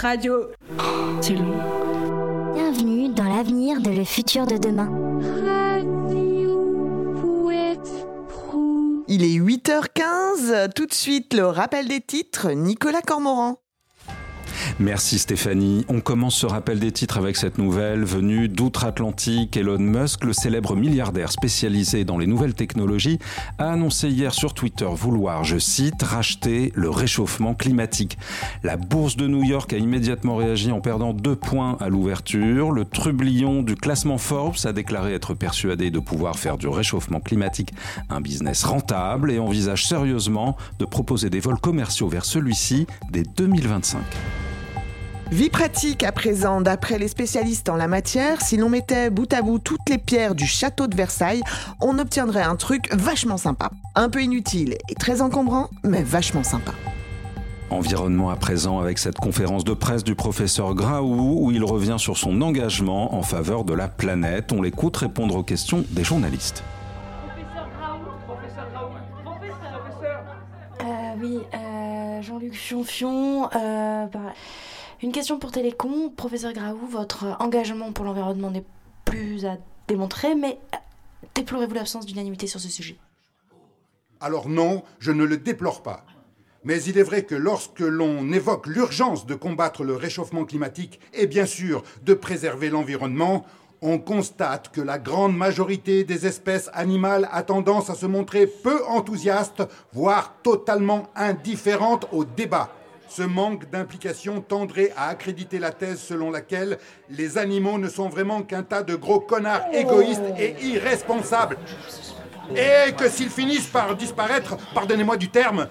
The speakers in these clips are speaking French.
Radio. C'est long. Bienvenue dans l'avenir de le futur de demain. Il est 8h15, tout de suite le rappel des titres, Nicolas Cormoran. Merci Stéphanie. On commence ce rappel des titres avec cette nouvelle venue d'outre-Atlantique. Elon Musk, le célèbre milliardaire spécialisé dans les nouvelles technologies, a annoncé hier sur Twitter vouloir, je cite, racheter le réchauffement climatique. La bourse de New York a immédiatement réagi en perdant deux points à l'ouverture. Le trublion du classement Forbes a déclaré être persuadé de pouvoir faire du réchauffement climatique un business rentable et envisage sérieusement de proposer des vols commerciaux vers celui-ci dès 2025. Vie pratique à présent, d'après les spécialistes en la matière, si l'on mettait bout à bout toutes les pierres du château de Versailles, on obtiendrait un truc vachement sympa. Un peu inutile et très encombrant, mais vachement sympa. Environnement à présent avec cette conférence de presse du professeur Graou où il revient sur son engagement en faveur de la planète. On l'écoute répondre aux questions des journalistes. Professeur Graou, professeur Graou, professeur, professeur. Euh, oui, euh, Jean-Luc Chonfion. Euh, bah, une question pour Télécom. Professeur Graou, votre engagement pour l'environnement n'est plus à démontrer, mais euh, déplorez-vous l'absence d'unanimité sur ce sujet? Alors non, je ne le déplore pas. Mais il est vrai que lorsque l'on évoque l'urgence de combattre le réchauffement climatique et bien sûr de préserver l'environnement, on constate que la grande majorité des espèces animales a tendance à se montrer peu enthousiastes, voire totalement indifférentes au débat. Ce manque d'implication tendrait à accréditer la thèse selon laquelle les animaux ne sont vraiment qu'un tas de gros connards égoïstes et irresponsables. Et que s'ils finissent par disparaître, pardonnez-moi du terme,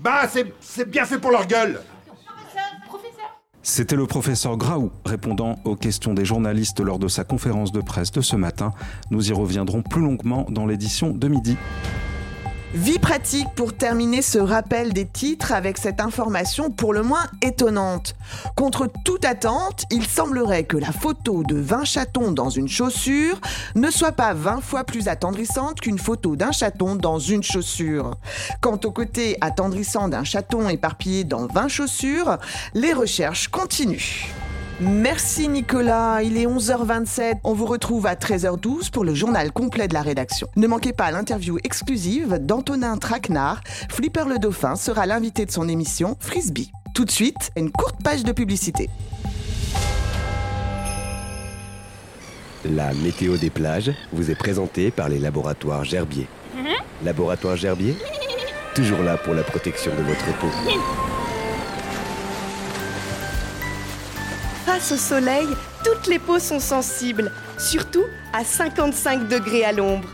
bah c'est c'est bien fait pour leur gueule. C'était le professeur Graou répondant aux questions des journalistes lors de sa conférence de presse de ce matin. Nous y reviendrons plus longuement dans l'édition de midi. Vie pratique pour terminer ce rappel des titres avec cette information pour le moins étonnante. Contre toute attente, il semblerait que la photo de 20 chatons dans une chaussure ne soit pas 20 fois plus attendrissante qu'une photo d'un chaton dans une chaussure. Quant au côté attendrissant d'un chaton éparpillé dans 20 chaussures, les recherches continuent. Merci Nicolas, il est 11h27. On vous retrouve à 13h12 pour le journal complet de la rédaction. Ne manquez pas l'interview exclusive d'Antonin Traquenard. Flipper le Dauphin sera l'invité de son émission Frisbee. Tout de suite, une courte page de publicité. La météo des plages vous est présentée par les laboratoires Gerbier. Laboratoire Gerbier, toujours là pour la protection de votre peau. Face au soleil, toutes les peaux sont sensibles, surtout à 55 degrés à l'ombre.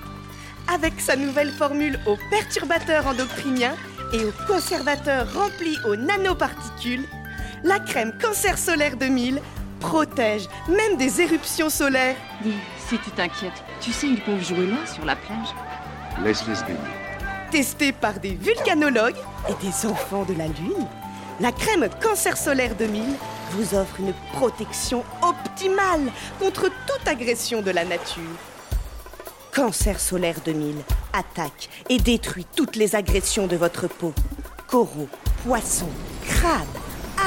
Avec sa nouvelle formule aux perturbateurs endocriniens et aux conservateurs remplis aux nanoparticules, la crème Cancer Solaire 2000 protège même des éruptions solaires. Si tu t'inquiètes, tu sais, ils peuvent jouer là, sur la plage. Laisse-les se baigner. Testée par des vulcanologues et des enfants de la Lune, la crème Cancer Solaire 2000 vous offre une protection optimale contre toute agression de la nature. Cancer Solaire 2000 attaque et détruit toutes les agressions de votre peau. Coraux, poissons, crabes,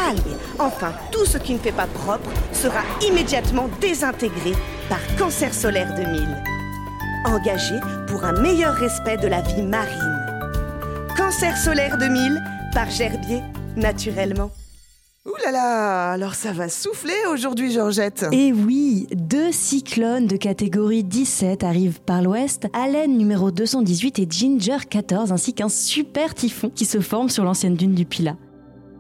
algues, enfin tout ce qui ne fait pas propre sera immédiatement désintégré par Cancer Solaire 2000. Engagé pour un meilleur respect de la vie marine. Cancer Solaire 2000 par Gerbier, naturellement. Là là, alors ça va souffler aujourd'hui Georgette. Et oui, deux cyclones de catégorie 17 arrivent par l'ouest, Allen numéro 218 et Ginger 14, ainsi qu'un super typhon qui se forme sur l'ancienne dune du Pilat.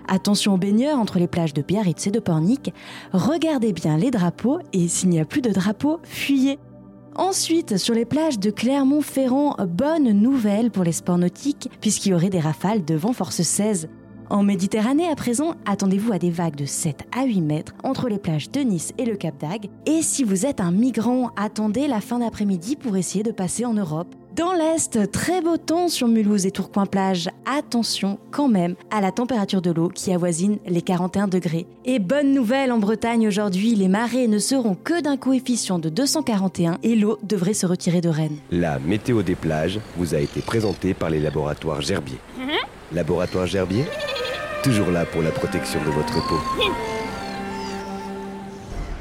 Attention aux baigneurs entre les plages de Biarritz et de Pornic, regardez bien les drapeaux et s'il n'y a plus de drapeaux, fuyez. Ensuite, sur les plages de Clermont-Ferrand, bonne nouvelle pour les sports nautiques, puisqu'il y aurait des rafales de vent force 16. En Méditerranée, à présent, attendez-vous à des vagues de 7 à 8 mètres entre les plages de Nice et le Cap d'Agde. Et si vous êtes un migrant, attendez la fin d'après-midi pour essayer de passer en Europe. Dans l'Est, très beau temps sur Mulhouse et Tourcoing-Plage. Attention quand même à la température de l'eau qui avoisine les 41 degrés. Et bonne nouvelle en Bretagne aujourd'hui, les marées ne seront que d'un coefficient de 241 et l'eau devrait se retirer de Rennes. La météo des plages vous a été présentée par les laboratoires Gerbier. Laboratoire Gerbier, toujours là pour la protection de votre peau.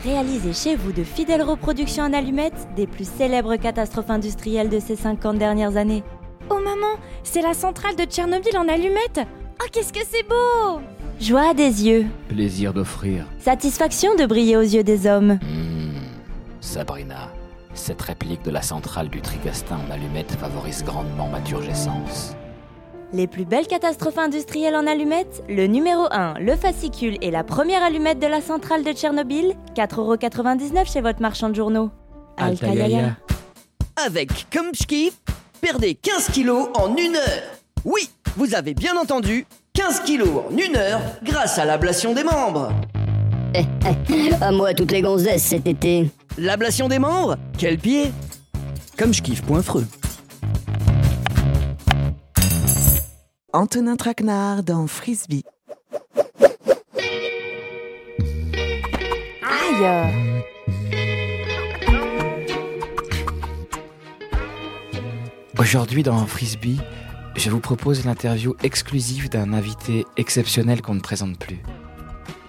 Réalisez chez vous de fidèles reproductions en allumettes des plus célèbres catastrophes industrielles de ces 50 dernières années. Oh maman, c'est la centrale de Tchernobyl en allumettes Oh qu'est-ce que c'est beau Joie des yeux. Plaisir d'offrir. Satisfaction de briller aux yeux des hommes. Mmh. Sabrina, cette réplique de la centrale du Trigastin en allumettes favorise grandement ma turgescence. Les plus belles catastrophes industrielles en allumettes, le numéro 1, le fascicule et la première allumette de la centrale de Tchernobyl, 4,99€ chez votre marchand de journaux. Altaïa. Avec comme perdez 15 kilos en une heure. Oui, vous avez bien entendu, 15 kilos en une heure grâce à l'ablation des membres. à moi toutes les gonzesses cet été. L'ablation des membres? Quel pied? Comme je kiffe point freux. Antonin Traquenard dans Frisbee. Aïe Aujourd'hui dans Frisbee, je vous propose l'interview exclusive d'un invité exceptionnel qu'on ne présente plus.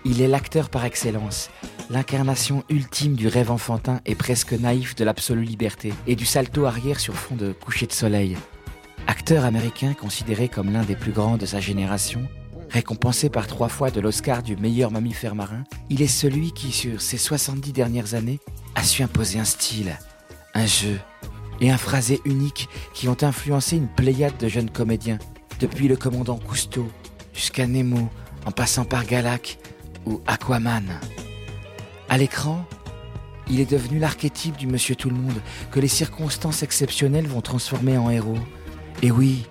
Il est l'acteur par excellence, l'incarnation ultime du rêve enfantin et presque naïf de l'absolue liberté et du salto arrière sur fond de coucher de soleil. Acteur américain considéré comme l'un des plus grands de sa génération, récompensé par trois fois de l'Oscar du meilleur mammifère marin, il est celui qui, sur ces 70 dernières années, a su imposer un style, un jeu et un phrasé unique qui ont influencé une pléiade de jeunes comédiens, depuis le commandant Cousteau jusqu'à Nemo, en passant par Galac ou Aquaman. À l'écran, il est devenu l'archétype du monsieur tout le monde que les circonstances exceptionnelles vont transformer en héros. Et oui,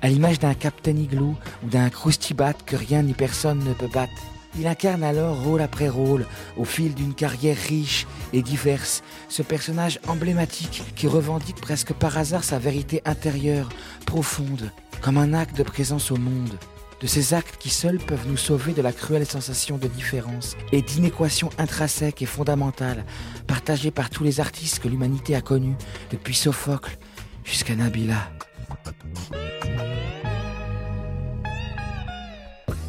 à l'image d'un Captain Igloo ou d'un Krusty Bat que rien ni personne ne peut battre. Il incarne alors rôle après rôle, au fil d'une carrière riche et diverse, ce personnage emblématique qui revendique presque par hasard sa vérité intérieure, profonde, comme un acte de présence au monde. De ces actes qui seuls peuvent nous sauver de la cruelle sensation de différence et d'inéquation intrinsèque et fondamentale, partagée par tous les artistes que l'humanité a connus, depuis Sophocle jusqu'à Nabila.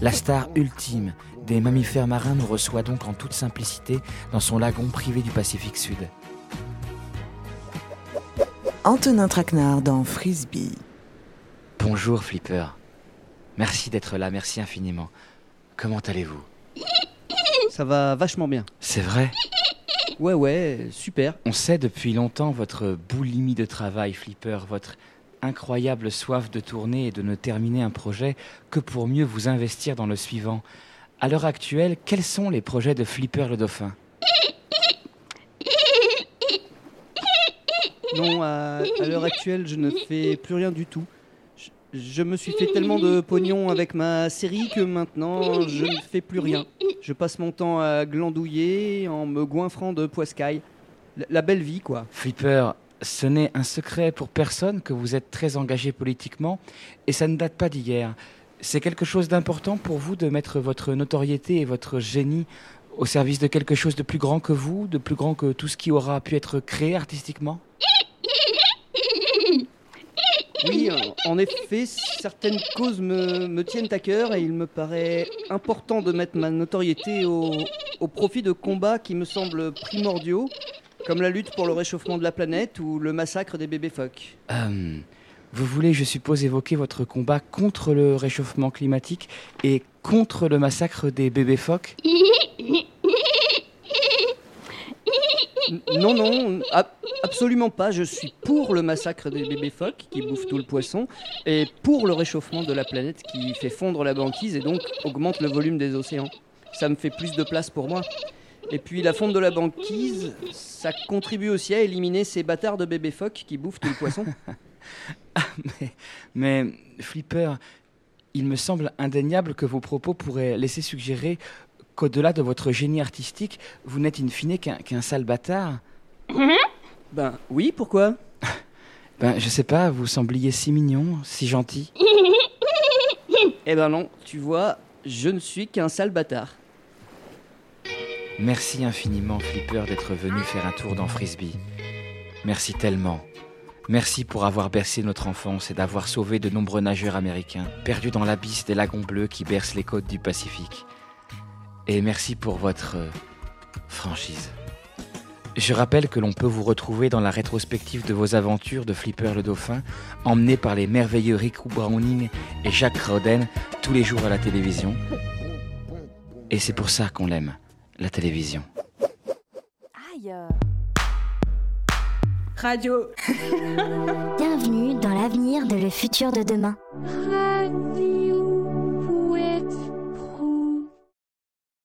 La star ultime des mammifères marins nous reçoit donc en toute simplicité dans son lagon privé du Pacifique Sud. Antonin Traquenard dans Frisbee. Bonjour Flipper. Merci d'être là, merci infiniment. Comment allez-vous? Ça va vachement bien. C'est vrai? Ouais, ouais, super. On sait depuis longtemps votre boulimie de travail, Flipper, votre incroyable soif de tourner et de ne terminer un projet que pour mieux vous investir dans le suivant. À l'heure actuelle, quels sont les projets de Flipper le Dauphin? Non, à, à l'heure actuelle, je ne fais plus rien du tout. Je, je, me suis fait tellement de pognon avec ma série que maintenant, je ne fais plus rien. Je passe mon temps à glandouiller en me goinfrant de poiscaille. La, la belle vie, quoi. Flipper, ce n'est un secret pour personne que vous êtes très engagé politiquement et ça ne date pas d'hier. C'est quelque chose d'important pour vous de mettre votre notoriété et votre génie au service de quelque chose de plus grand que vous, de plus grand que tout ce qui aura pu être créé artistiquement? Oui, en effet, certaines causes me, me, tiennent à cœur et il me paraît important de mettre ma notoriété au, au profit de combats qui me semblent primordiaux comme la lutte pour le réchauffement de la planète ou le massacre des bébés phoques. Euh, vous voulez, je suppose, évoquer votre combat contre le réchauffement climatique et contre le massacre des bébés phoques? Non, non, ab absolument pas. Je suis pour le massacre des bébés phoques qui bouffent tout le poisson et pour le réchauffement de la planète qui fait fondre la banquise et donc augmente le volume des océans. Ça me fait plus de place pour moi. Et puis la fonte de la banquise, ça contribue aussi à éliminer ces bâtards de bébés phoques qui bouffent tout le poisson. mais, mais, Flipper, il me semble indéniable que vos propos pourraient laisser suggérer qu'au-delà de votre génie artistique, vous n'êtes in fine qu'un qu sale bâtard. ben oui, pourquoi? Ben je sais pas, vous sembliez si mignon, si gentil. eh ben non, tu vois, je ne suis qu'un sale bâtard. Merci infiniment, Flipper, d'être venu faire un tour dans Frisbee. Merci tellement. Merci pour avoir bercé notre enfance et d'avoir sauvé de nombreux nageurs américains, perdus dans l'abysse des lagons bleus qui bercent les côtes du Pacifique. Et merci pour votre euh, franchise. Je rappelle que l'on peut vous retrouver dans la rétrospective de vos aventures de Flipper le Dauphin, emmené par les merveilleux Rick Browning et Jacques Roden tous les jours à la télévision. Et c'est pour ça qu'on l'aime la télévision. Aïe Radio Bienvenue dans l'avenir de le futur de demain. Radio.